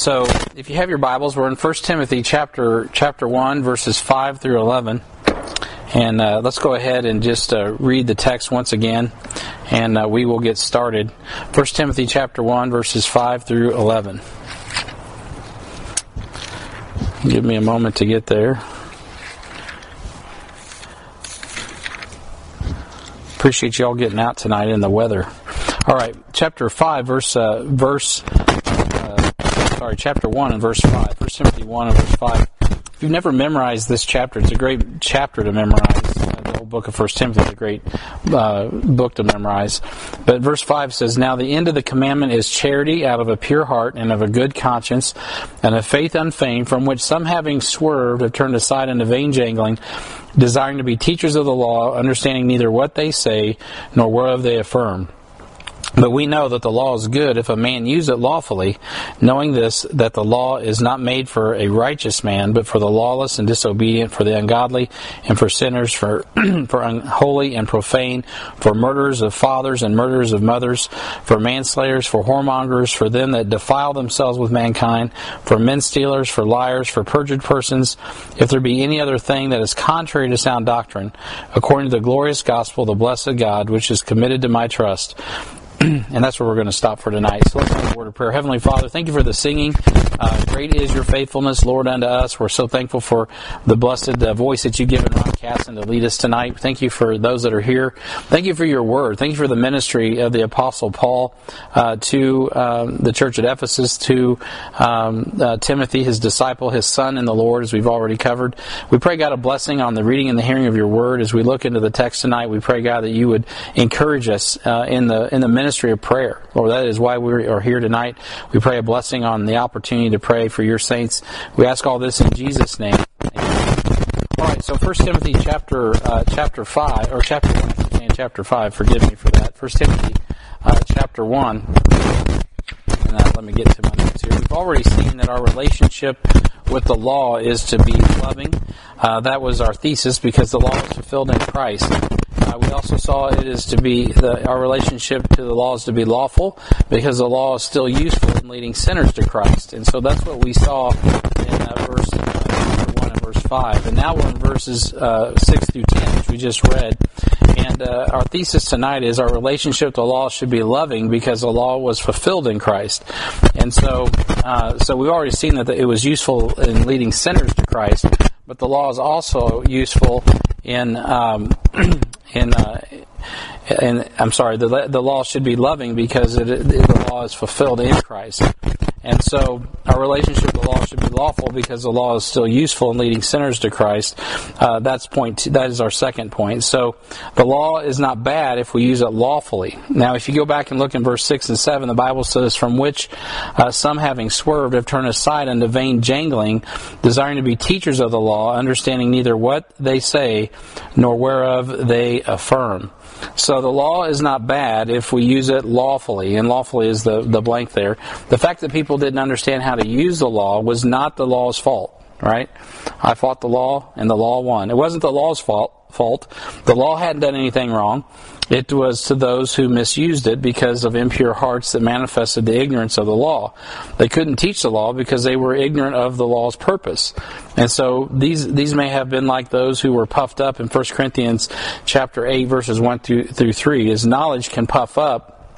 so if you have your Bibles, we're in 1 Timothy chapter chapter 1, verses 5 through 11. And uh, let's go ahead and just uh, read the text once again, and uh, we will get started. 1 Timothy chapter 1, verses 5 through 11. Give me a moment to get there. Appreciate y'all getting out tonight in the weather. All right, chapter 5, verse, uh, verse sorry, chapter 1 and verse 5. 1 Timothy 1 and verse 5. If you've never memorized this chapter, it's a great chapter to memorize. The whole book of 1 Timothy is a great uh, book to memorize. But verse 5 says, Now the end of the commandment is charity out of a pure heart and of a good conscience and a faith unfeigned, from which some having swerved have turned aside into vain jangling, desiring to be teachers of the law, understanding neither what they say nor whereof they affirm. But we know that the law is good if a man use it lawfully, knowing this, that the law is not made for a righteous man, but for the lawless and disobedient, for the ungodly, and for sinners, for, for unholy and profane, for murderers of fathers and murderers of mothers, for manslayers, for whoremongers, for them that defile themselves with mankind, for men stealers, for liars, for perjured persons, if there be any other thing that is contrary to sound doctrine, according to the glorious gospel of the blessed God, which is committed to my trust and that's where we're going to stop for tonight. So let's have a word of prayer. Heavenly Father, thank you for the singing. Uh, great is your faithfulness, Lord, unto us. We're so thankful for the blessed uh, voice that you've given Ron Casson to lead us tonight. Thank you for those that are here. Thank you for your word. Thank you for the ministry of the Apostle Paul uh, to um, the church at Ephesus, to um, uh, Timothy, his disciple, his son in the Lord, as we've already covered. We pray, God, a blessing on the reading and the hearing of your word as we look into the text tonight. We pray, God, that you would encourage us uh, in the in the ministry ministry of prayer. Lord, that is why we are here tonight. We pray a blessing on the opportunity to pray for your saints. We ask all this in Jesus' name. All right, so First Timothy chapter uh, chapter five or chapter one, chapter five. Forgive me for that. First Timothy uh, chapter one. And uh, let me get to my notes here. We've already seen that our relationship with the law is to be loving. Uh, that was our thesis because the law is fulfilled in Christ. Uh, we also saw it is to be the, our relationship to the law is to be lawful because the law is still useful in leading sinners to Christ, and so that's what we saw in uh, verse uh, one and verse five. And now we're in verses uh, six through ten, which we just read. And uh, our thesis tonight is our relationship to the law should be loving because the law was fulfilled in Christ. And so, uh, so we've already seen that it was useful in leading sinners to Christ, but the law is also useful in um, in uh, and I'm sorry, the the law should be loving because it, it, the law is fulfilled in Christ. And so our relationship with the law should be lawful because the law is still useful in leading sinners to Christ. Uh, that's point. Two, that is our second point. So the law is not bad if we use it lawfully. Now, if you go back and look in verse six and seven, the Bible says, "From which uh, some, having swerved, have turned aside unto vain jangling, desiring to be teachers of the law, understanding neither what they say nor whereof they affirm." So the law is not bad if we use it lawfully, and lawfully is the, the blank there. The fact that people didn't understand how to use the law was not the law's fault, right? I fought the law, and the law won. It wasn't the law's fault. Fault. The law hadn't done anything wrong. It was to those who misused it because of impure hearts that manifested the ignorance of the law. They couldn't teach the law because they were ignorant of the law's purpose. And so these these may have been like those who were puffed up in 1 Corinthians chapter 8 verses 1 through, through 3. His knowledge can puff up,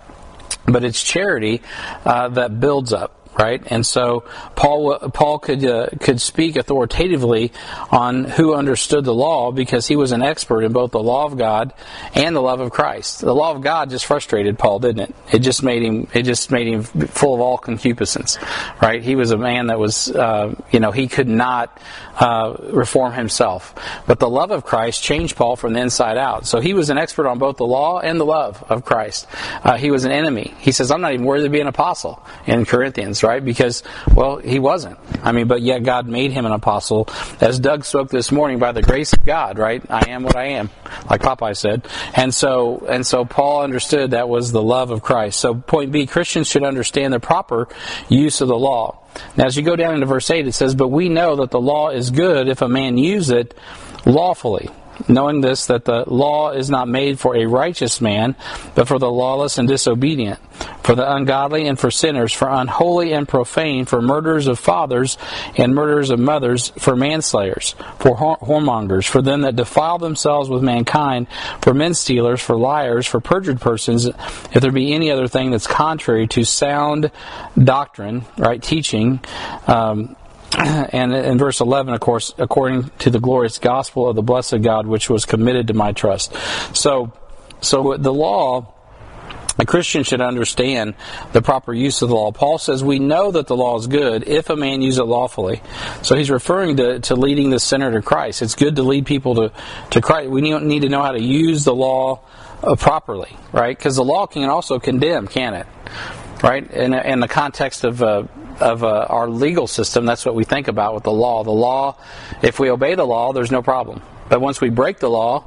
but it's charity uh, that builds up right? And so Paul Paul could uh, could speak authoritatively on who understood the law because he was an expert in both the law of God and the love of Christ. The law of God just frustrated Paul, didn't it? It just made him it just made him full of all concupiscence, right? He was a man that was uh, you know he could not uh, reform himself, but the love of Christ changed Paul from the inside out. So he was an expert on both the law and the love of Christ. Uh, he was an enemy. He says, "I'm not even worthy to be an apostle." In Corinthians right? Because, well, he wasn't. I mean, but yet God made him an apostle. As Doug spoke this morning, by the grace of God, right? I am what I am, like Popeye said. And so, and so Paul understood that was the love of Christ. So point B, Christians should understand the proper use of the law. Now, as you go down into verse 8, it says, But we know that the law is good if a man use it lawfully. Knowing this, that the law is not made for a righteous man, but for the lawless and disobedient, for the ungodly and for sinners, for unholy and profane, for murderers of fathers and murderers of mothers, for manslayers, for whoremongers, for them that defile themselves with mankind, for men stealers, for liars, for perjured persons, if there be any other thing that's contrary to sound doctrine, right, teaching, um, and in verse 11, of course, according to the glorious gospel of the blessed God, which was committed to my trust. So, so the law, a Christian should understand the proper use of the law. Paul says we know that the law is good if a man use it lawfully. So he's referring to, to leading the sinner to Christ. It's good to lead people to, to Christ. We need to know how to use the law uh, properly, right? Because the law can also condemn, can it? Right? In, in the context of uh, of uh, our legal system, that's what we think about with the law. The law, if we obey the law, there's no problem. But once we break the law,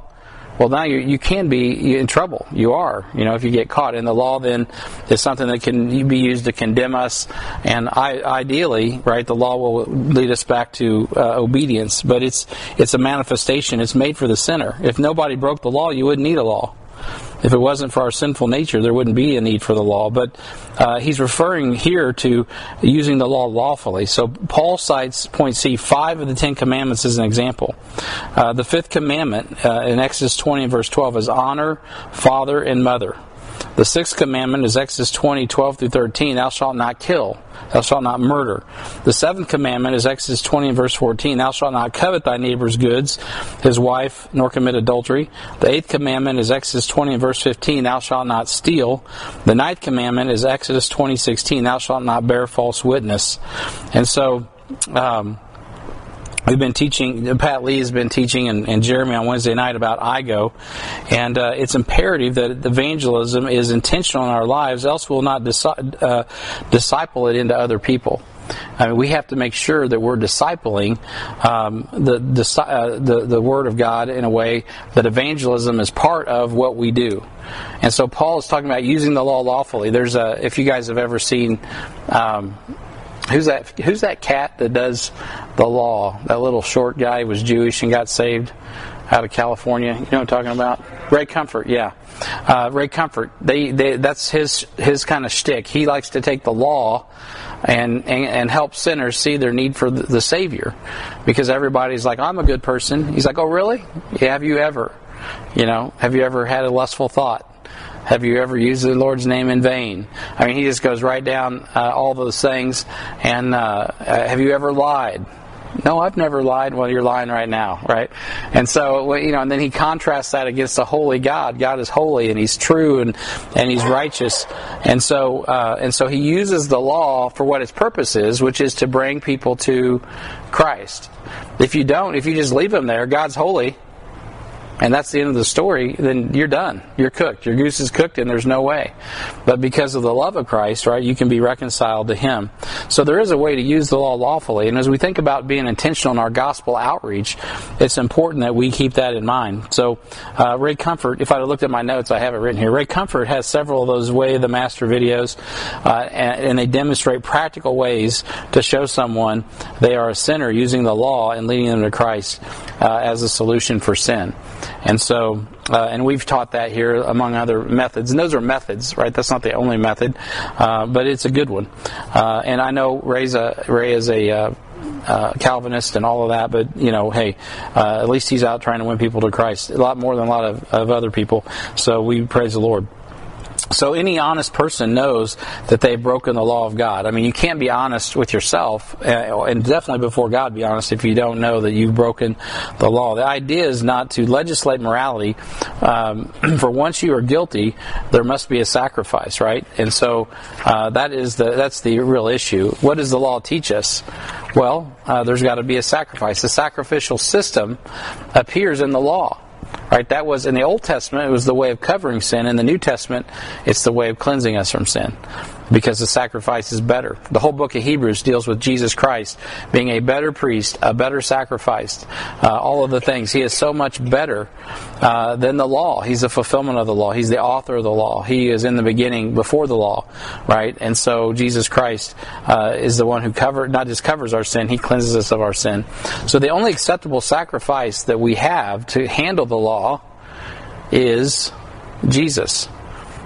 well, now you, you can be in trouble. You are, you know, if you get caught. And the law then is something that can be used to condemn us. And I, ideally, right, the law will lead us back to uh, obedience. But it's it's a manifestation. It's made for the sinner. If nobody broke the law, you wouldn't need a law. If it wasn't for our sinful nature, there wouldn't be a need for the law. But uh, he's referring here to using the law lawfully. So Paul cites point C, five of the Ten Commandments as an example. Uh, the fifth commandment uh, in Exodus 20 and verse 12 is honor father and mother. The sixth commandment is Exodus 20, 12 through 13, thou shalt not kill, thou shalt not murder. The seventh commandment is Exodus 20 and verse 14, thou shalt not covet thy neighbor's goods, his wife, nor commit adultery. The eighth commandment is Exodus 20 and verse 15, thou shalt not steal. The ninth commandment is Exodus 20, 16, thou shalt not bear false witness. And so, um, We've been teaching, Pat Lee has been teaching, and, and Jeremy on Wednesday night about IGO. And uh, it's imperative that evangelism is intentional in our lives, else we'll not uh, disciple it into other people. I mean, we have to make sure that we're discipling um, the, the, uh, the, the Word of God in a way that evangelism is part of what we do. And so Paul is talking about using the law lawfully. There's a, if you guys have ever seen um, Who's that? Who's that cat that does the law? That little short guy was Jewish and got saved out of California. You know what I'm talking about? Ray Comfort, yeah. Uh, Ray Comfort. They, they, that's his his kind of shtick. He likes to take the law and, and, and help sinners see their need for the, the Savior, because everybody's like, I'm a good person. He's like, Oh, really? Yeah, have you ever? You know, have you ever had a lustful thought? Have you ever used the Lord's name in vain? I mean, he just goes right down uh, all those things. And uh, uh, have you ever lied? No, I've never lied. Well, you're lying right now, right? And so, you know, and then he contrasts that against a holy God. God is holy and He's true and and He's righteous. And so, uh, and so He uses the law for what its purpose is, which is to bring people to Christ. If you don't, if you just leave them there, God's holy and that's the end of the story, then you're done. You're cooked. Your goose is cooked, and there's no way. But because of the love of Christ, right, you can be reconciled to Him. So there is a way to use the law lawfully. And as we think about being intentional in our gospel outreach, it's important that we keep that in mind. So uh, Ray Comfort, if I looked at my notes, I have it written here. Ray Comfort has several of those Way of the Master videos, uh, and, and they demonstrate practical ways to show someone they are a sinner using the law and leading them to Christ uh, as a solution for sin. And so, uh, and we've taught that here among other methods. And those are methods, right? That's not the only method, uh, but it's a good one. Uh, and I know Ray's a, Ray is a uh, uh, Calvinist and all of that, but you know, hey, uh, at least he's out trying to win people to Christ a lot more than a lot of, of other people. So we praise the Lord. So any honest person knows that they've broken the law of God. I mean, you can't be honest with yourself, uh, and definitely before God be honest if you don't know that you've broken the law. The idea is not to legislate morality. Um, for once you are guilty, there must be a sacrifice, right? And so uh, that is the that's the real issue. What does the law teach us? Well, uh, there's got to be a sacrifice. The sacrificial system appears in the law. Right? That was in the Old Testament, it was the way of covering sin. In the New Testament, it's the way of cleansing us from sin. Because the sacrifice is better. The whole book of Hebrews deals with Jesus Christ being a better priest, a better sacrifice, uh, all of the things. He is so much better uh, than the law. He's the fulfillment of the law. He's the author of the law. He is in the beginning before the law, right? And so Jesus Christ uh, is the one who cover not just covers our sin, he cleanses us of our sin. So the only acceptable sacrifice that we have to handle the law is Jesus.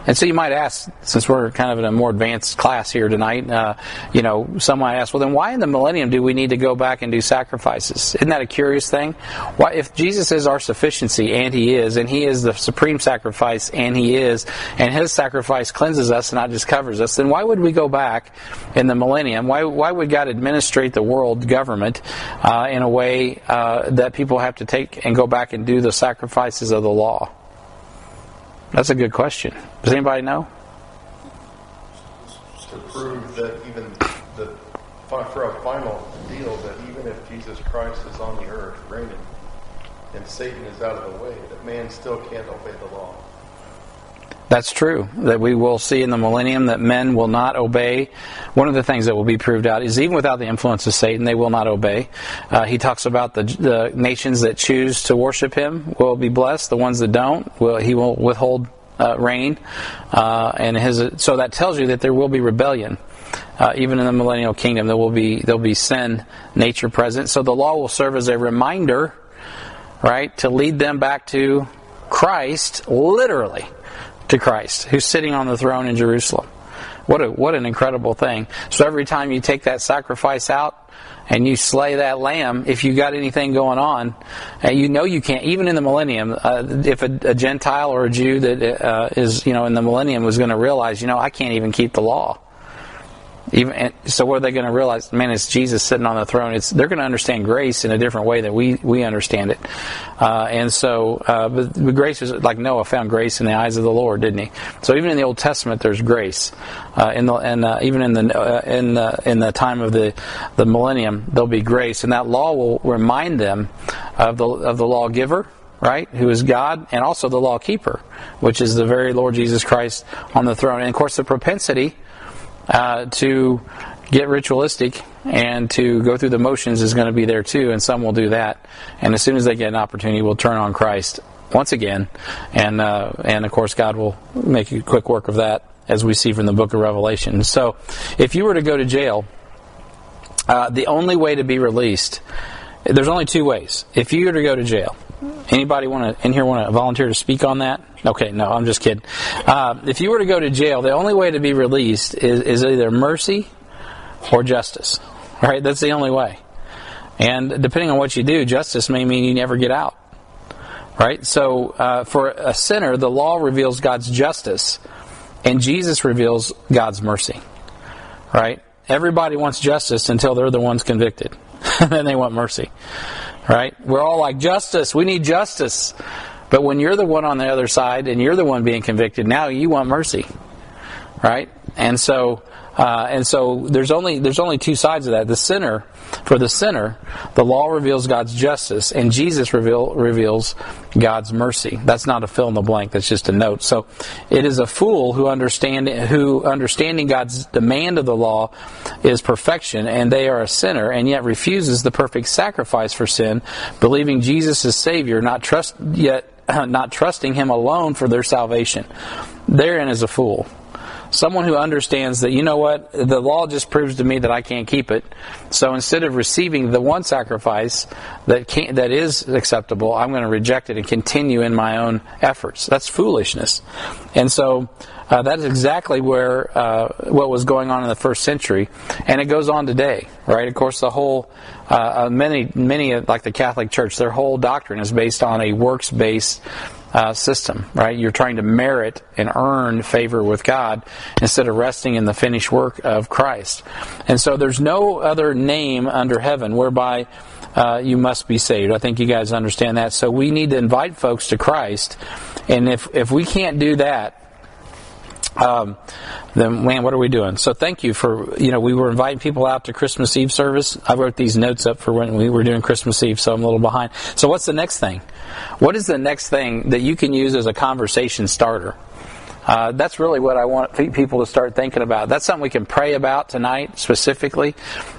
And so you might ask, since we're kind of in a more advanced class here tonight, uh, you know, some might ask, well, then why in the millennium do we need to go back and do sacrifices? Isn't that a curious thing? Why, if Jesus is our sufficiency, and He is, and He is the supreme sacrifice, and He is, and His sacrifice cleanses us and not just covers us, then why would we go back in the millennium? Why, why would God administrate the world government uh, in a way uh, that people have to take and go back and do the sacrifices of the law? That's a good question. Does anybody know? To prove that even the for a final deal that even if Jesus Christ is on the earth reigning and Satan is out of the way, that man still can't obey the law. That's true. That we will see in the millennium that men will not obey. One of the things that will be proved out is even without the influence of Satan, they will not obey. Uh, he talks about the, the nations that choose to worship him will be blessed. The ones that don't, will he will withhold uh, rain. Uh, and his so that tells you that there will be rebellion. Uh, even in the millennial kingdom, there will be there'll be sin nature present. So the law will serve as a reminder, right, to lead them back to Christ, literally to Christ, who's sitting on the throne in Jerusalem. What a what an incredible thing. So every time you take that sacrifice out and you slay that lamb, if you got anything going on, and you know you can't, even in the millennium, uh, if a, a, Gentile or a Jew that uh, is, you know, in the millennium was going to realize, you know, I can't even keep the law. Even so, what are they going to realize? Man, it's Jesus sitting on the throne. It's they're going to understand grace in a different way than we we understand it. Uh, and so, uh, but, but, grace is like Noah found grace in the eyes of the Lord, didn't he? So even in the Old Testament, there's grace. Uh, in the and uh, even in the uh, in the in the time of the the millennium, there'll be grace, and that law will remind them of the of the lawgiver right? Who is God, and also the law keeper, which is the very Lord Jesus Christ on the throne. And of course, the propensity uh, to get ritualistic and to go through the motions is going to be there too, and some will do that. And as soon as they get an opportunity, will turn on Christ once again, and uh, and of course God will make a quick work of that, as we see from the Book of Revelation. So, if you were to go to jail, uh, the only way to be released, there's only two ways. If you were to go to jail, Anybody want to in here want to volunteer to speak on that? Okay, no, I'm just kidding. Uh, if you were to go to jail, the only way to be released is, is either mercy or justice. Right? That's the only way. And depending on what you do, justice may mean you never get out. Right? So uh, for a sinner, the law reveals God's justice, and Jesus reveals God's mercy. Right? Everybody wants justice until they're the ones convicted. then they want mercy. Right? We're all like, justice, we need justice. But when you're the one on the other side and you're the one being convicted, now you want mercy. Right? And so uh, and so there's only there's only two sides of that. The sinner, for the sinner, the law reveals God's justice, and Jesus reveal, reveals God's mercy. That's not a fill in the blank. That's just a note. So it is a fool who understand who understanding God's demand of the law is perfection, and they are a sinner, and yet refuses the perfect sacrifice for sin, believing Jesus is Savior, not trust yet not trusting Him alone for their salvation. Therein is a fool someone who understands that you know what the law just proves to me that I can't keep it. So instead of receiving the one sacrifice that can that is acceptable, I'm going to reject it and continue in my own efforts. That's foolishness. And so uh, that is exactly where uh, what was going on in the first century, and it goes on today, right? Of course, the whole uh, uh many many like the Catholic Church, their whole doctrine is based on a works based uh, system, right? You're trying to merit and earn favor with God instead of resting in the finished work of Christ. And so there's no other name under heaven whereby uh, you must be saved. I think you guys understand that. So we need to invite folks to Christ. And if, if we can't do that, um, then man, what are we doing? So thank you for you know we were inviting people out to Christmas Eve service. I wrote these notes up for when we were doing Christmas Eve, so I'm a little behind. So what's the next thing? What is the next thing that you can use as a conversation starter? Uh, that's really what I want people to start thinking about. That's something we can pray about tonight, specifically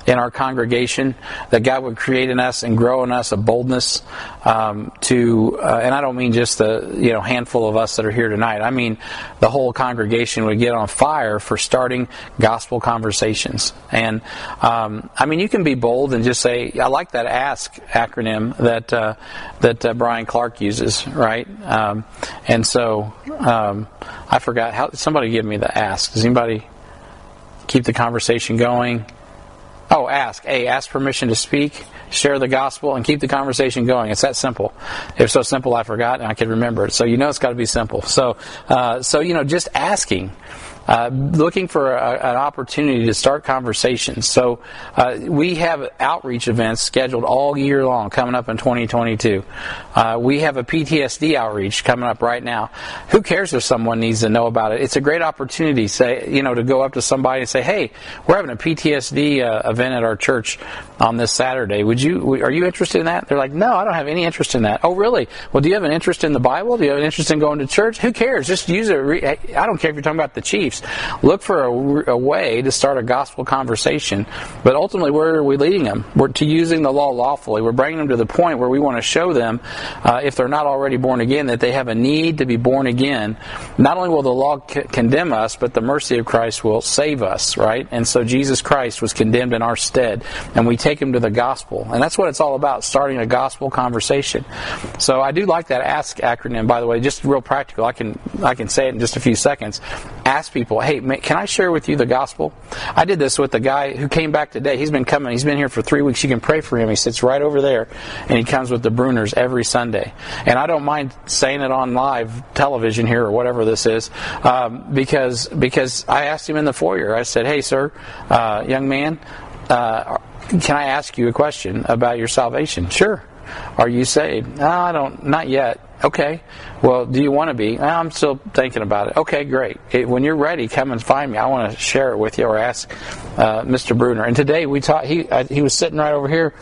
in our congregation, that God would create in us and grow in us a boldness um, to, uh, and I don't mean just the you know handful of us that are here tonight. I mean the whole congregation would get on fire for starting gospel conversations. And um, I mean, you can be bold and just say, I like that ASK acronym that uh, that uh, Brian Clark uses, right? Um, and so um, I forgot how. Somebody give me the ask. Does anybody keep the conversation going? Oh, ask. A, ask permission to speak, share the gospel, and keep the conversation going. It's that simple. If so simple, I forgot, and I can remember it. So you know it's got to be simple. So, uh, so you know, just asking uh, looking for a, an opportunity to start conversations. So uh, we have outreach events scheduled all year long coming up in 2022. Uh, we have a PTSD outreach coming up right now. Who cares if someone needs to know about it? It's a great opportunity, say you know, to go up to somebody and say, "Hey, we're having a PTSD uh, event at our church on this Saturday. Would you? Are you interested in that?" They're like, "No, I don't have any interest in that." Oh, really? Well, do you have an interest in the Bible? Do you have an interest in going to church? Who cares? Just use it. I don't care if you're talking about the Look for a, a, way to start a gospel conversation. But ultimately, where are we leading them? We're to using the law lawfully. We're bringing them to the point where we want to show them, uh, if they're not already born again, that they have a need to be born again. Not only will the law c- condemn us, but the mercy of Christ will save us, right? And so Jesus Christ was condemned in our stead, and we take him to the gospel. And that's what it's all about, starting a gospel conversation. So I do like that ASK acronym, by the way, just real practical. I can, I can say it in just a few seconds. Ask hey, can I share with you the gospel? I did this with the guy who came back today. He's been coming. He's been here for three weeks. You can pray for him. He sits right over there, and he comes with the Bruners every Sunday. And I don't mind saying it on live television here or whatever this is, um, because because I asked him in the foyer. I said, "Hey, sir, uh, young man." Uh, can I ask you a question about your salvation? Sure. Are you saved? No, I don't. Not yet. Okay. Well, do you want to be? I'm still thinking about it. Okay, great. when you're ready, come and find me. I want to share it with you or ask uh, Mr. Bruner. And today we taught. He uh, he was sitting right over here,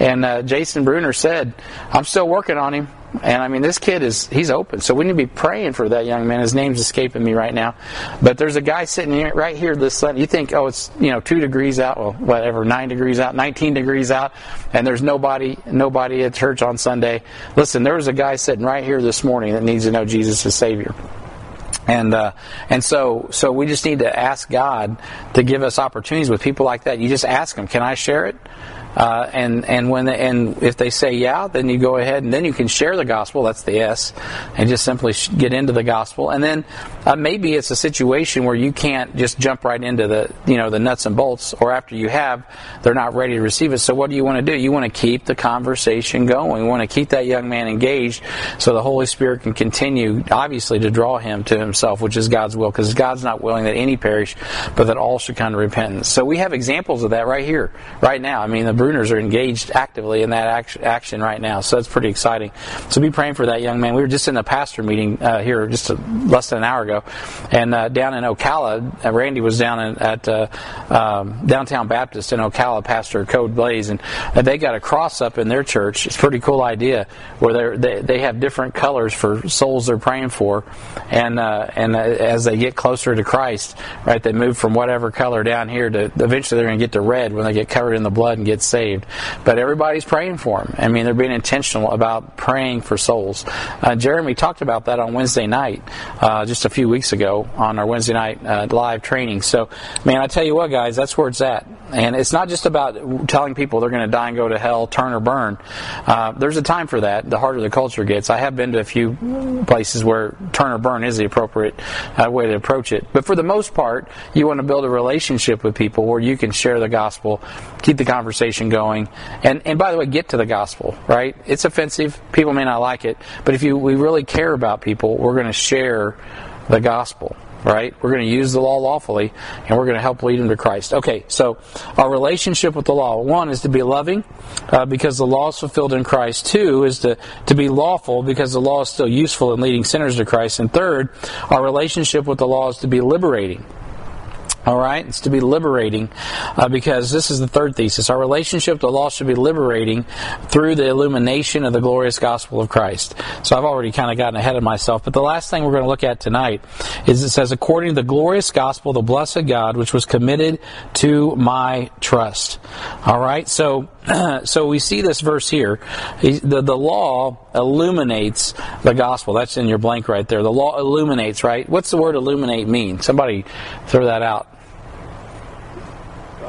and uh, Jason Bruner said, "I'm still working on him." And I mean, this kid is, he's open. So we need to be praying for that young man. His name's escaping me right now. But there's a guy sitting here, right here this Sunday. You think, oh, it's, you know, two degrees out, well, whatever, nine degrees out, 19 degrees out, and there's nobody, nobody at church on Sunday. Listen, there was a guy sitting right here this morning that needs to know Jesus as Savior. And uh, and so so we just need to ask God to give us opportunities with people like that. You just ask them, "Can I share it?" Uh, and and when they, and if they say yeah, then you go ahead and then you can share the gospel. That's the S, and just simply get into the gospel. And then uh, maybe it's a situation where you can't just jump right into the you know the nuts and bolts, or after you have, they're not ready to receive it. So what do you want to do? You want to keep the conversation going. You want to keep that young man engaged, so the Holy Spirit can continue, obviously, to draw him to Himself, which is God's will, because God's not willing that any perish, but that all should come to repentance. So we have examples of that right here, right now. I mean the Bruners are engaged actively in that action right now. So that's pretty exciting. So be praying for that young man. We were just in a pastor meeting uh, here just a, less than an hour ago, and uh, down in Ocala, uh, Randy was down in, at uh, um, downtown Baptist in Ocala, Pastor Code Blaze, and they got a cross up in their church. It's a pretty cool idea where they they have different colors for souls they're praying for, and uh, and uh, as they get closer to Christ, right, they move from whatever color down here to eventually they're going to get to red when they get covered in the blood and get saved. But everybody's praying for them. I mean, they're being intentional about praying for souls. Uh, Jeremy talked about that on Wednesday night, uh, just a few weeks ago on our Wednesday night uh, live training. So, man, I tell you what, guys, that's where it's at. And it's not just about telling people they're going to die and go to hell, turn or burn. Uh, there's a time for that. The harder the culture gets. I have been to a few places where turn or burn is the appropriate uh, way to approach it. But for the most part, you want to build a relationship with people where you can share the gospel, keep the conversation going. And and by the way, get to the gospel, right? It's offensive. People may not like it, but if you we really care about people, we're going to share the gospel right? We're going to use the law lawfully, and we're going to help lead them to Christ. Okay, so our relationship with the law one is to be loving uh, because the law is fulfilled in Christ. Two is to, to be lawful because the law is still useful in leading sinners to Christ. And third, our relationship with the law is to be liberating All right, it's to be liberating uh, because this is the third thesis. Our relationship to the law should be liberating through the illumination of the glorious gospel of Christ. So I've already kind of gotten ahead of myself, but the last thing we're going to look at tonight is it says, according to the glorious gospel, the blessed God, which was committed to my trust. All right, so so we see this verse here. The, the law illuminates the gospel. That's in your blank right there. The law illuminates, right? What's the word illuminate mean? Somebody throw that out.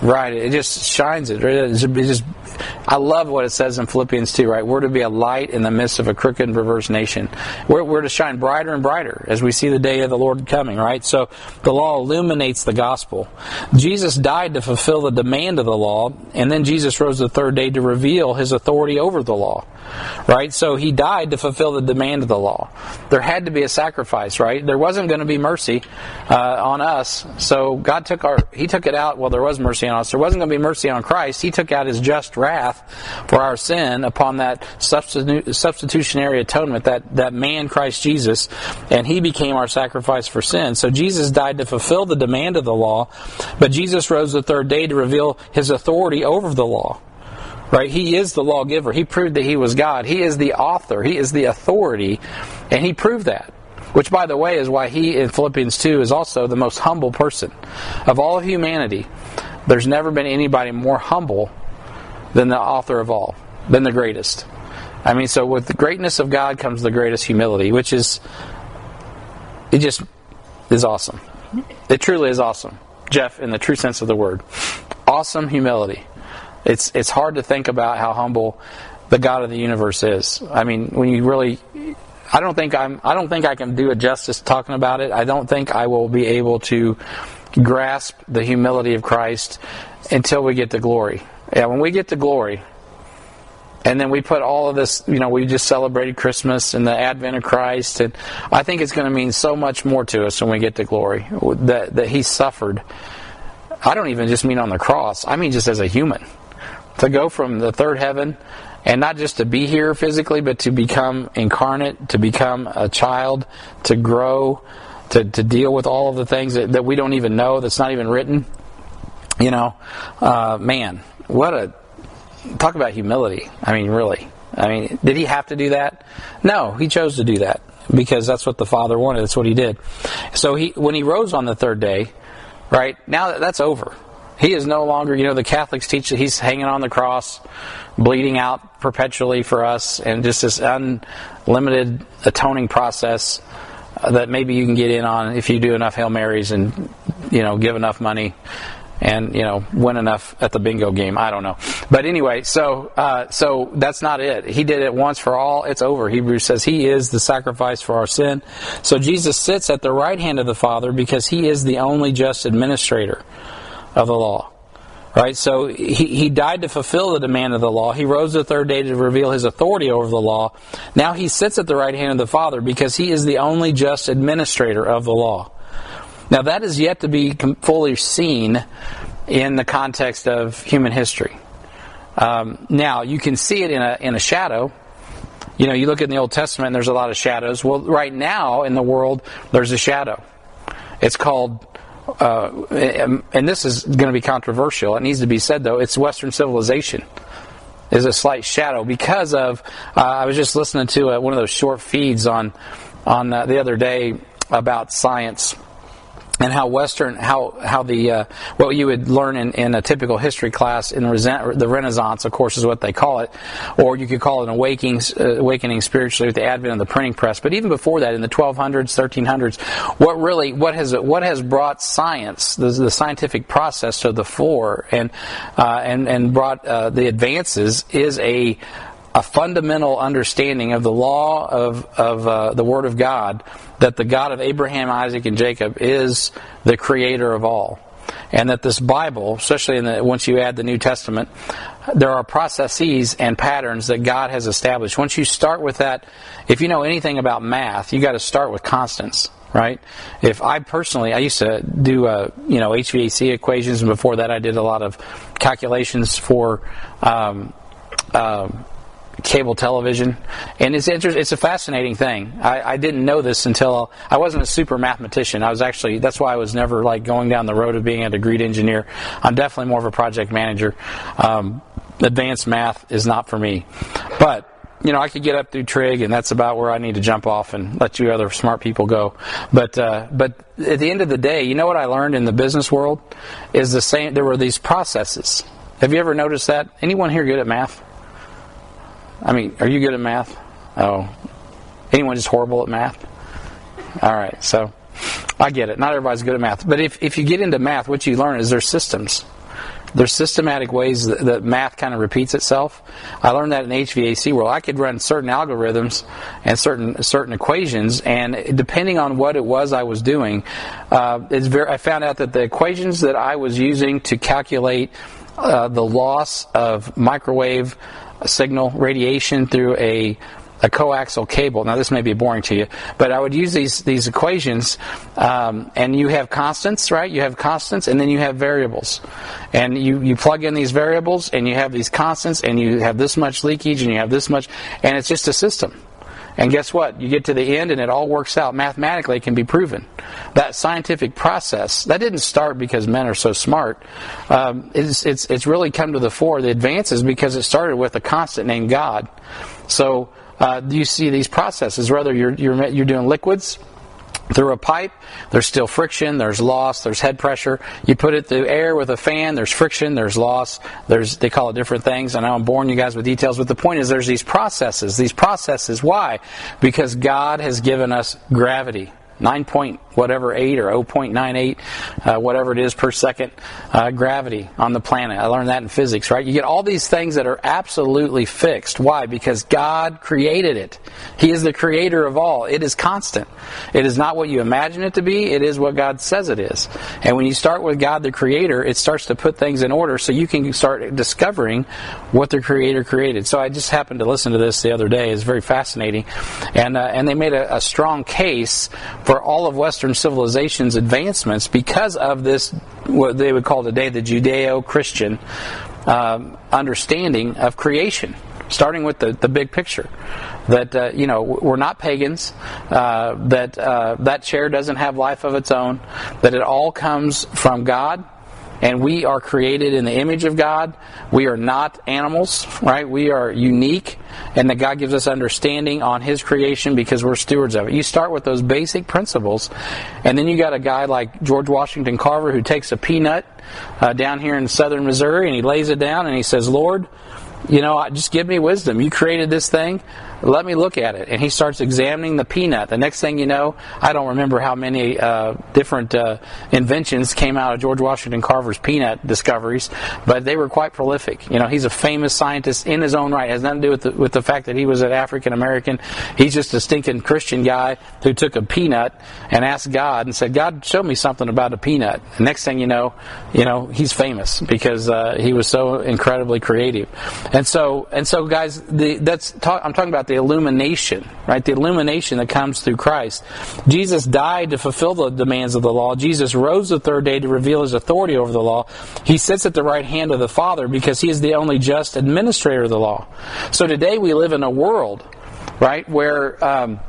Right, it just shines it. It just, I love what it says in Philippians 2, right? We're to be a light in the midst of a crooked and perverse nation. We're, we're to shine brighter and brighter as we see the day of the Lord coming, right? So the law illuminates the gospel. Jesus died to fulfill the demand of the law, and then Jesus rose the third day to reveal his authority over the law right? So he died to fulfill the demand of the law. There had to be a sacrifice, right? There wasn't going to be mercy uh, on us, so God took our he took it out. Well, there was mercy on us. There wasn't going to be mercy on Christ. He took out his just wrath for our sin upon that substitu- substitutionary atonement, that that man Christ Jesus, and he became our sacrifice for sin. So Jesus died to fulfill the demand of the law, but Jesus rose the third day to reveal his authority over the law. Right? He is the lawgiver. He proved that he was God. He is the author. He is the authority. And he proved that. Which, by the way, is why he in Philippians 2 is also the most humble person. Of all of humanity, there's never been anybody more humble than the author of all, than the greatest. I mean, so with the greatness of God comes the greatest humility, which is, it just is awesome. It truly is awesome. Jeff, in the true sense of the word. Awesome humility. It's it's hard to think about how humble the God of the universe is. I mean, when you really I don't think I'm I don't think I can do it justice talking about it. I don't think I will be able to grasp the humility of Christ until we get to glory. Yeah, when we get to glory, and then we put all of this, you know, we just celebrated Christmas and the advent of Christ, and I think it's going to mean so much more to us when we get to glory that that He suffered. I don't even just mean on the cross. I mean just as a human to go from the third heaven and not just to be here physically, but to become incarnate, to become a child, to grow, to, to deal with all of the things that, that we don't even know, that's not even written. You know, uh, man, what a talk about humility. I mean, really. I mean, did he have to do that? No, he chose to do that because that's what the Father wanted. That's what he did. So he, when he rose on the third day, right now that's over. He is no longer, you know, the Catholics teach that he's hanging on the cross, bleeding out perpetually for us, and just this unlimited atoning process that maybe you can get in on if you do enough Hail Marys and, you know, give enough money and you know win enough at the bingo game. I don't know, but anyway, so uh, so that's not it. He did it once for all. It's over. Hebrews says he is the sacrifice for our sin. So Jesus sits at the right hand of the Father because he is the only just administrator of the law. Right? So he, he died to fulfill the demand of the law. He rose the third day to reveal his authority over the law. Now he sits at the right hand of the Father because he is the only just administrator of the law. Now that is yet to be fully seen in the context of human history. Um, now you can see it in a in a shadow. You know, you look in the Old Testament, and there's a lot of shadows. Well, right now in the world, there's a shadow. It's called uh, and this is going to be controversial. It needs to be said, though. It's Western civilization is a slight shadow because of. Uh, I was just listening to uh, one of those short feeds on on uh, the other day about science and how Western, how how the uh, what you would learn in, in a typical history class in the Renaissance, of course, is what they call it, or you could call it an awakening, uh, awakening spiritually with the advent of the printing press. But even before that, in the 1200s, 1300s, what really what has what has brought science, the, the scientific process, to the fore and uh, and and brought uh, the advances is a a fundamental understanding of the law of, of uh, the Word of God that the God of Abraham, Isaac, and Jacob is the creator of all. And that this Bible, especially the, once you add the New Testament, there are processes and patterns that God has established. Once you start with that, if you know anything about math, you got to start with constants right? If I personally, I used to do, uh, you know, HVAC equations, and before that, I did a lot of calculations for um, um, cable television, and it's inter- it's a fascinating thing. I, I didn't know this until I wasn't a super mathematician. I was actually that's why I was never like going down the road of being a degreed engineer. I'm definitely more of a project manager. Um, advanced math is not for me, but you know, I could get up through trig, and that's about where I need to jump off and let you other smart people go. But uh, but at the end of the day, you know what I learned in the business world is the same. There were these processes. Have you ever noticed that? Anyone here good at math? I mean, are you good at math? Oh, anyone just horrible at math? All right, so I get it. Not everybody's good at math, but if if you get into math, what you learn is there's systems. There's systematic ways that, that math kind of repeats itself. I learned that in HVAC world. I could run certain algorithms and certain certain equations, and depending on what it was I was doing, uh, it's very. I found out that the equations that I was using to calculate uh, the loss of microwave signal radiation through a a coaxial cable. Now, this may be boring to you, but I would use these these equations, um, and you have constants, right? You have constants, and then you have variables, and you you plug in these variables, and you have these constants, and you have this much leakage, and you have this much, and it's just a system. And guess what? You get to the end and it all works out. Mathematically, it can be proven. That scientific process, that didn't start because men are so smart. Um, it's, it's, it's really come to the fore, the advances, because it started with a constant named God. So, uh, you see these processes, whether you're, you're, you're doing liquids, through a pipe, there's still friction, there's loss, there's head pressure. You put it through air with a fan, there's friction, there's loss, there's they call it different things. I I'm boring you guys with details, but the point is there's these processes. These processes, why? Because God has given us gravity. 9 point whatever 8 or 0.98 uh, whatever it is per second uh, gravity on the planet. I learned that in physics right? You get all these things that are absolutely fixed. Why? Because god created it. He is the creator of all. It is constant. It is not what you imagine it to be. It is what god says it is. And when you start with god the creator it starts to put things in order so you can start discovering what the creator created. So i just happened to listen to this the other day. It's very fascinating. And uh, and they made a, a strong case for all of Western civilization's advancements because of this, what they would call today the Judeo Christian um, understanding of creation, starting with the, the big picture. That, uh, you know, we're not pagans, uh, that uh, that chair doesn't have life of its own, that it all comes from God and we are created in the image of God. We are not animals, right? We are unique, and that God gives us understanding on His creation because we're stewards of it. You start with those basic principles, and then you got a guy like George Washington Carver who takes a peanut uh, down here in southern Missouri and he lays it down and he says, Lord, you know, just give me wisdom. You created this thing. Let me look at it. And he starts examining the peanut. The next thing you know, I don't remember how many uh, different uh, inventions came out of George Washington Carver's peanut discoveries, but they were quite prolific. You know, he's a famous scientist in his own right. It has nothing to do with the, with the fact that he was an African American. He's just a stinking Christian guy who took a peanut and asked God and said, God, show me something about a peanut. Next thing you know, you know, he's famous because uh, he was so incredibly creative. And so, and so, guys, the, that's talk, I'm talking about the illumination, right? The illumination that comes through Christ. Jesus died to fulfill the demands of the law. Jesus rose the third day to reveal his authority over the law. He sits at the right hand of the Father because he is the only just administrator of the law. So today we live in a world, right, where um,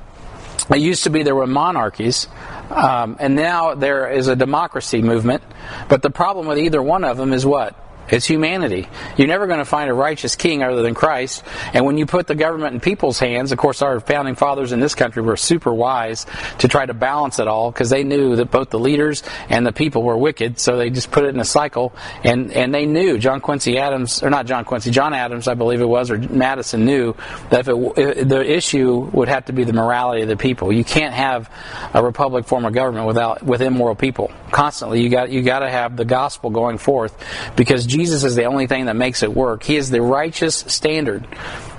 it used to be there were monarchies. Um, and now there is a democracy movement. But the problem with either one of them is what? It's humanity. You're never going to find a righteous king other than Christ. And when you put the government in people's hands, of course, our founding fathers in this country were super wise to try to balance it all because they knew that both the leaders and the people were wicked. So they just put it in a cycle. And, and they knew, John Quincy Adams, or not John Quincy, John Adams, I believe it was, or Madison knew that if it, the issue would have to be the morality of the people. You can't have a republic form of government without with immoral people. Constantly, you got you got to have the gospel going forth because Jesus Jesus is the only thing that makes it work. He is the righteous standard.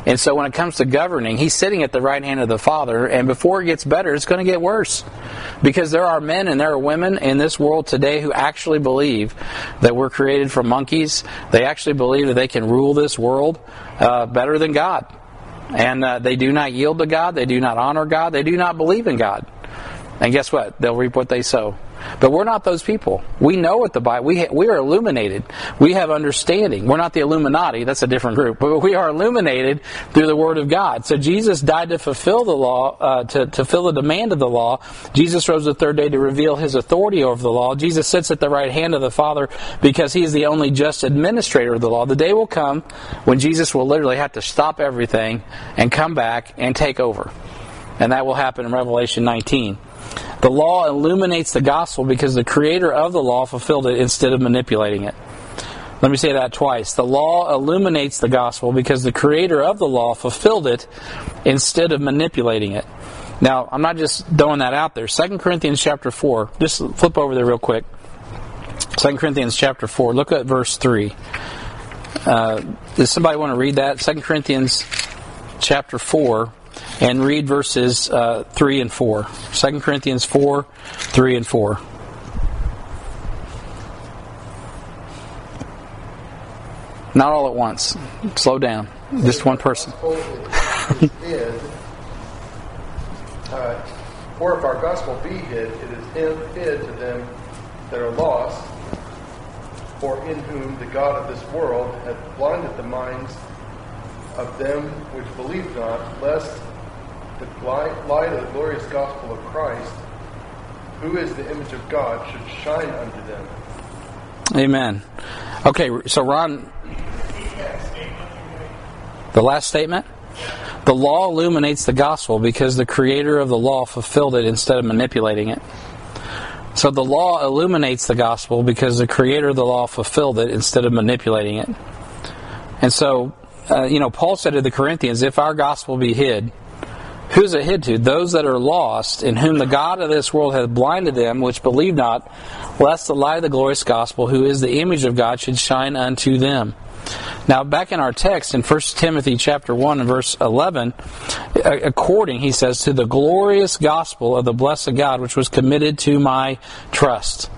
And so when it comes to governing, he's sitting at the right hand of the Father, and before it gets better, it's going to get worse. Because there are men and there are women in this world today who actually believe that we're created from monkeys. They actually believe that they can rule this world uh, better than God. And uh, they do not yield to God, they do not honor God, they do not believe in God. And guess what? They'll reap what they sow. But we're not those people. We know what the Bible. We ha- we are illuminated. We have understanding. We're not the Illuminati. That's a different group. But we are illuminated through the Word of God. So Jesus died to fulfill the law, uh, to to fill the demand of the law. Jesus rose the third day to reveal His authority over the law. Jesus sits at the right hand of the Father because He is the only just administrator of the law. The day will come when Jesus will literally have to stop everything and come back and take over. And that will happen in Revelation 19. The law illuminates the gospel because the creator of the law fulfilled it instead of manipulating it. Let me say that twice. The law illuminates the gospel because the creator of the law fulfilled it instead of manipulating it. Now, I'm not just throwing that out there. 2 Corinthians chapter 4. Just flip over there real quick. 2 Corinthians chapter 4. Look at verse 3. Uh, does somebody want to read that? 2 Corinthians chapter 4 and read verses uh, 3 and 4. 2 Corinthians 4, 3 and 4. Not all at once. Slow down. Just one person. uh, or if our gospel be hid, it is hid, to them that are lost, for in whom the God of this world hath blinded the minds of them which believe not, lest the light, of the glorious gospel of Christ, who is the image of God, should shine unto them. Amen. Okay, so Ron, the last statement? The law illuminates the gospel because the creator of the law fulfilled it instead of manipulating it. So the law illuminates the gospel because the creator of the law fulfilled it instead of manipulating it. And so, uh, you know, Paul said to the Corinthians, if our gospel be hid, who's it hid to? Those that are lost, in whom the God of this world hath blinded them, which believe not, lest the light of the glorious gospel, who is the image of God, should shine unto them. Now, back in our text in 1 Timothy chapter 1 and verse 11, according, he says, to the glorious gospel of the blessed God, which was committed to my trust.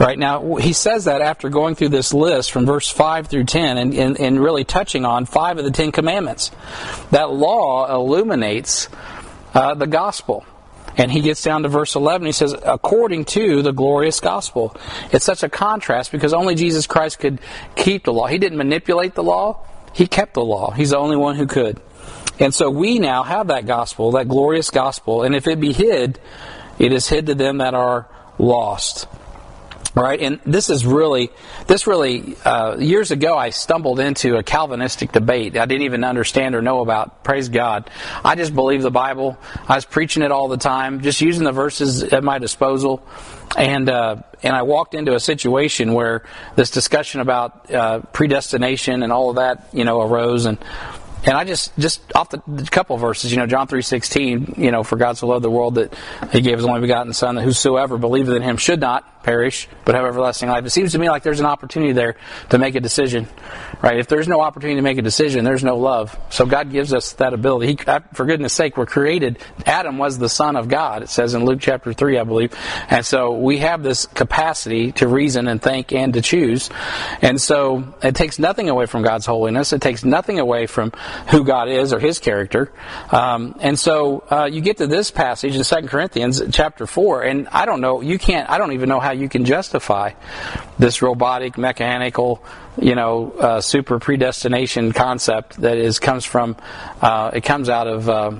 Right now, he says that after going through this list from verse 5 through 10 and, and, and really touching on five of the Ten Commandments. That law illuminates uh, the gospel. And he gets down to verse 11. He says, according to the glorious gospel. It's such a contrast because only Jesus Christ could keep the law. He didn't manipulate the law. He kept the law. He's the only one who could. And so we now have that gospel, that glorious gospel. And if it be hid, it is hid to them that are lost right and this is really this really uh, years ago i stumbled into a calvinistic debate. I didn't even understand or know about praise god. I just believe the bible. I was preaching it all the time just using the verses at my disposal. And uh, and i walked into a situation where this discussion about uh, predestination and all of that you know arose. And and I just, just off the couple of verses, you know, John three sixteen, you know, for God so loved the world that He gave His only begotten Son, that whosoever believeth in Him should not perish, but have everlasting life. It seems to me like there's an opportunity there to make a decision, right? If there's no opportunity to make a decision, there's no love. So God gives us that ability. He, uh, for goodness sake, we're created. Adam was the Son of God. It says in Luke chapter three, I believe, and so we have this capacity to reason and think and to choose, and so it takes nothing away from God's holiness. It takes nothing away from who God is or His character. Um, and so uh, you get to this passage in Second Corinthians chapter four, and I don't know, you can't, I don't even know how you can justify this robotic, mechanical, you know, uh, super predestination concept that is comes from, uh, it comes out of uh,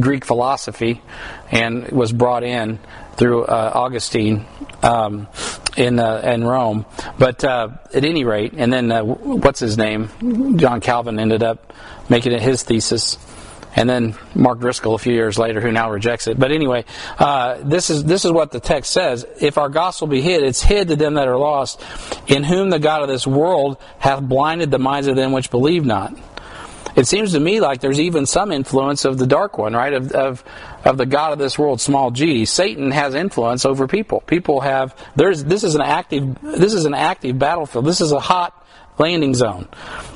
Greek philosophy, and was brought in through uh, Augustine um, in uh, in Rome. But uh, at any rate, and then uh, what's his name? John Calvin ended up making it his thesis. And then Mark Driscoll a few years later, who now rejects it. But anyway, uh, this is this is what the text says: If our gospel be hid, it's hid to them that are lost, in whom the God of this world hath blinded the minds of them which believe not it seems to me like there's even some influence of the dark one, right? Of, of, of the God of this world, small g. Satan has influence over people. People have, there's, this is an active, this is an active battlefield. This is a hot landing zone.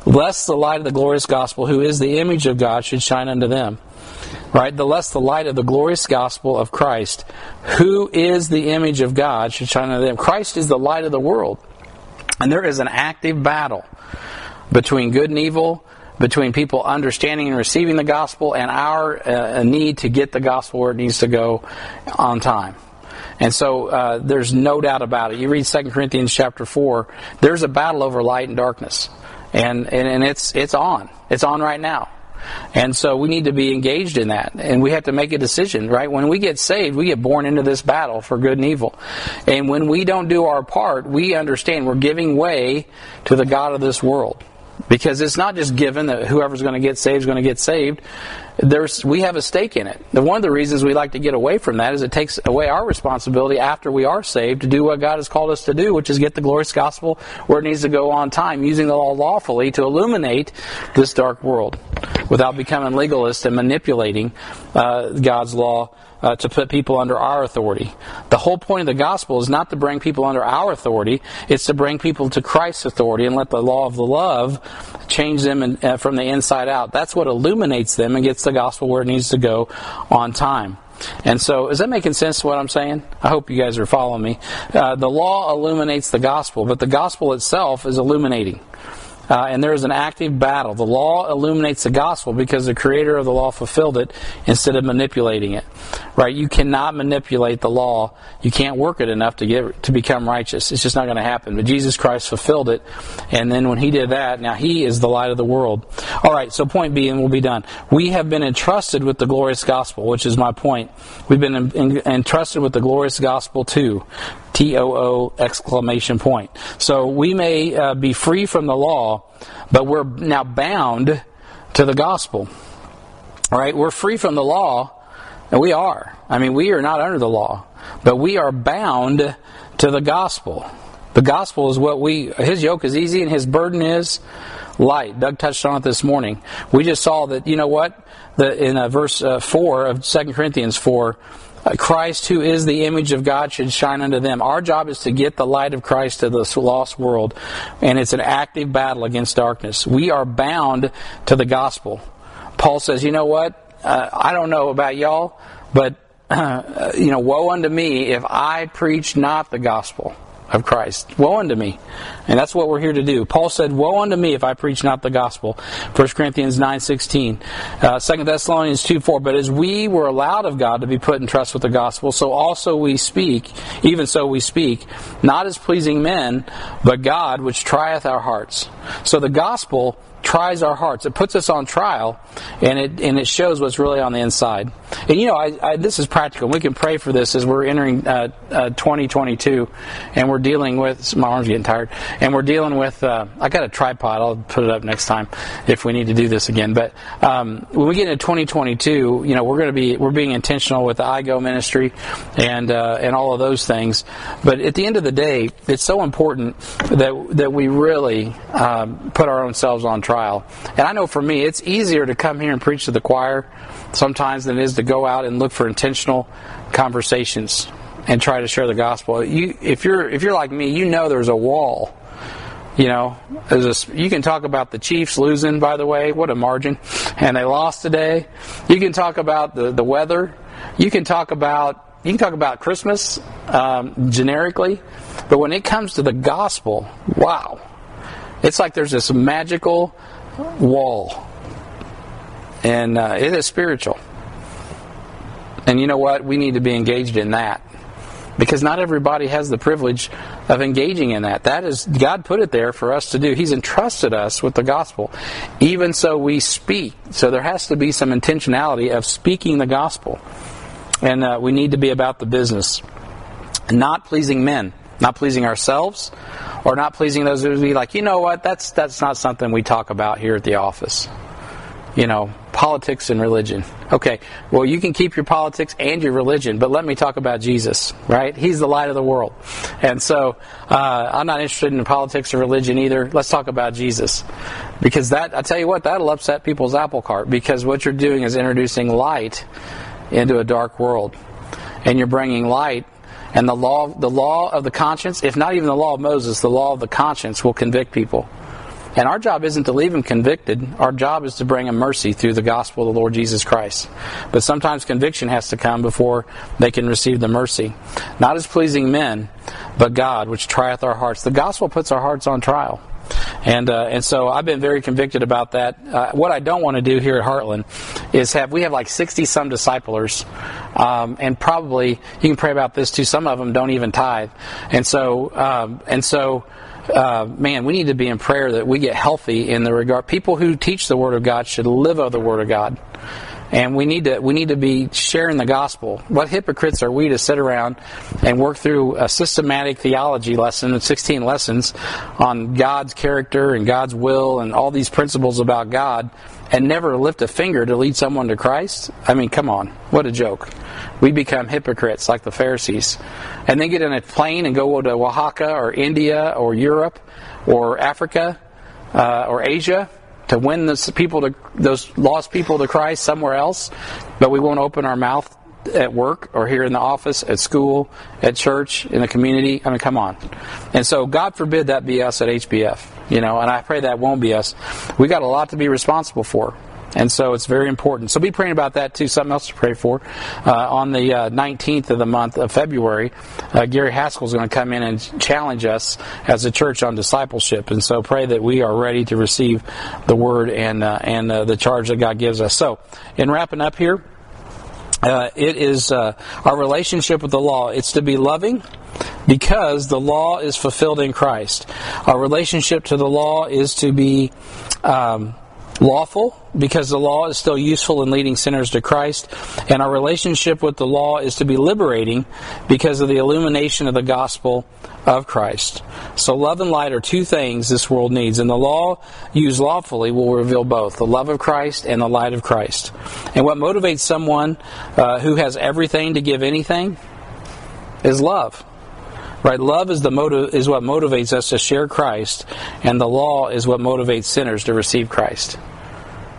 Lest the light of the glorious gospel, who is the image of God, should shine unto them. Right? The less the light of the glorious gospel of Christ, who is the image of God, should shine unto them. Christ is the light of the world. And there is an active battle between good and evil, between people understanding and receiving the gospel and our uh, need to get the gospel where it needs to go on time. And so uh, there's no doubt about it. You read 2 Corinthians chapter 4, there's a battle over light and darkness. And, and, and it's, it's on. It's on right now. And so we need to be engaged in that. And we have to make a decision, right? When we get saved, we get born into this battle for good and evil. And when we don't do our part, we understand we're giving way to the God of this world. Because it's not just given that whoever's going to get saved is going to get saved. There's, we have a stake in it. One of the reasons we like to get away from that is it takes away our responsibility after we are saved to do what God has called us to do, which is get the glorious gospel where it needs to go on time, using the law lawfully to illuminate this dark world without becoming legalist and manipulating uh, God's law uh, to put people under our authority. The whole point of the gospel is not to bring people under our authority, it's to bring people to Christ's authority and let the law of the love change them in, uh, from the inside out. That's what illuminates them and gets the gospel where it needs to go on time. And so, is that making sense to what I'm saying? I hope you guys are following me. Uh, the law illuminates the gospel, but the gospel itself is illuminating. Uh, and there is an active battle. The law illuminates the gospel because the creator of the law fulfilled it instead of manipulating it. Right? You cannot manipulate the law. You can't work it enough to get to become righteous. It's just not going to happen. But Jesus Christ fulfilled it, and then when He did that, now He is the light of the world. All right. So point B, and we'll be done. We have been entrusted with the glorious gospel, which is my point. We've been entrusted with the glorious gospel too. T O O exclamation point. So we may uh, be free from the law, but we're now bound to the gospel. All right, we're free from the law, and we are. I mean, we are not under the law, but we are bound to the gospel. The gospel is what we, his yoke is easy and his burden is light. Doug touched on it this morning. We just saw that, you know what? The, in uh, verse uh, 4 of 2 Corinthians 4, uh, Christ, who is the image of God, should shine unto them. Our job is to get the light of Christ to this lost world, and it's an active battle against darkness. We are bound to the gospel. Paul says, you know what? Uh, I don't know about y'all, but, uh, you know, woe unto me if I preach not the gospel of Christ. Woe unto me. And that's what we're here to do. Paul said, Woe unto me if I preach not the gospel. 1 Corinthians 9.16. Uh, 2 Thessalonians 2.4. But as we were allowed of God to be put in trust with the gospel, so also we speak, even so we speak, not as pleasing men, but God which trieth our hearts. So the gospel tries our hearts. It puts us on trial, and it and it shows what's really on the inside. And you know, I, I, this is practical. We can pray for this as we're entering uh, uh, 2022, and we're dealing with my arms getting tired, and we're dealing with. Uh, I got a tripod. I'll put it up next time if we need to do this again. But um, when we get into 2022, you know, we're going to be we're being intentional with the IGO ministry and uh, and all of those things. But at the end of the day, it's so important that that we really um, put our own selves on trial. And I know for me, it's easier to come here and preach to the choir sometimes than it is to go out and look for intentional conversations and try to share the gospel. You, if you're if you're like me, you know there's a wall. You know, there's a, you can talk about the Chiefs losing. By the way, what a margin, and they lost today. You can talk about the the weather. You can talk about you can talk about Christmas um, generically, but when it comes to the gospel, wow, it's like there's this magical wall, and uh, it is spiritual. And you know what? We need to be engaged in that because not everybody has the privilege of engaging in that. That is, God put it there for us to do. He's entrusted us with the gospel. Even so, we speak. So there has to be some intentionality of speaking the gospel. And uh, we need to be about the business, not pleasing men not pleasing ourselves or not pleasing those who would be like, you know what, that's that's not something we talk about here at the office. You know, politics and religion. Okay, well, you can keep your politics and your religion, but let me talk about Jesus, right? He's the light of the world. And so, uh, I'm not interested in politics or religion either. Let's talk about Jesus. Because that, I tell you what, that'll upset people's apple cart, because what you're doing is introducing light into a dark world. And you're bringing light and the law, the law of the conscience, if not even the law of Moses, the law of the conscience will convict people. And our job isn't to leave them convicted. Our job is to bring them mercy through the gospel of the Lord Jesus Christ. But sometimes conviction has to come before they can receive the mercy. Not as pleasing men, but God, which trieth our hearts. The gospel puts our hearts on trial. And uh, and so I've been very convicted about that. Uh, what I don't want to do here at Heartland is have we have like sixty some disciplers, um, and probably you can pray about this too. Some of them don't even tithe, and so um, and so. Uh, man, we need to be in prayer that we get healthy in the regard. People who teach the Word of God should live of the Word of God and we need to we need to be sharing the gospel. What hypocrites are we to sit around and work through a systematic theology lesson of 16 lessons on God's character and God's will and all these principles about God and never lift a finger to lead someone to Christ? I mean, come on. What a joke. We become hypocrites like the Pharisees. And then get in a plane and go to Oaxaca or India or Europe or Africa uh, or Asia to win those people to those lost people to Christ somewhere else, but we won't open our mouth at work or here in the office, at school, at church, in the community. I mean, come on. And so, God forbid that be us at HBF. You know, and I pray that won't be us. We got a lot to be responsible for. And so it's very important. So be praying about that too. Something else to pray for. Uh, on the uh, 19th of the month of February, uh, Gary Haskell is going to come in and challenge us as a church on discipleship. And so pray that we are ready to receive the word and uh, and uh, the charge that God gives us. So in wrapping up here. Uh, it is our relationship with the law. It's to be loving because the law is fulfilled in Christ. Our relationship to the law is to be um, lawful because the law is still useful in leading sinners to Christ, and our relationship with the law is to be liberating because of the illumination of the gospel of Christ. So, love and light are two things this world needs, and the law used lawfully will reveal both the love of Christ and the light of Christ. And what motivates someone uh, who has everything to give anything is love. Right? Love is the motive is what motivates us to share Christ, and the law is what motivates sinners to receive Christ.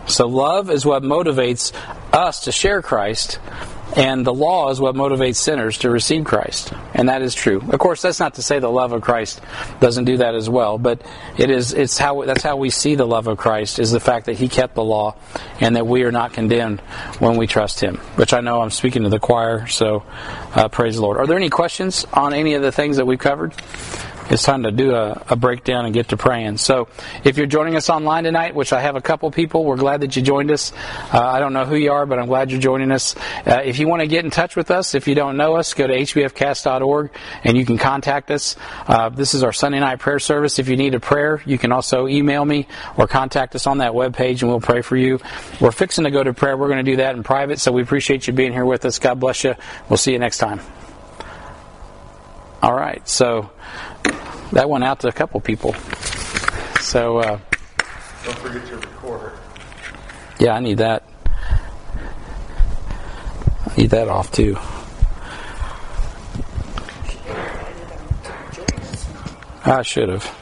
So love is what motivates us to share Christ, and the law is what motivates sinners to receive Christ. And that is true. Of course, that's not to say the love of Christ doesn't do that as well, but it is it's how that's how we see the love of Christ is the fact that he kept the law and that we are not condemned when we trust him. Which I know I'm speaking to the choir, so uh, praise the Lord. Are there any questions on any of the things that we've covered? It's time to do a, a, breakdown and get to praying. So, if you're joining us online tonight, which I have a couple people, we're glad that you joined us. Uh, I don't know who you are, but I'm glad you're joining us. Uh, if you want to get in touch with us, if you don't know us, go to hbfcast.org and you can contact us. Uh, this is our Sunday night prayer service. If you need a prayer, you can also email me or contact us on that webpage and we'll pray for you. We're fixing to go to prayer. We're going to do that in private, so we appreciate you being here with us. God bless you. We'll see you next time. All right, so that went out to a couple people. So uh, don't forget your recorder. Yeah, I need that. I need that off too. I should have.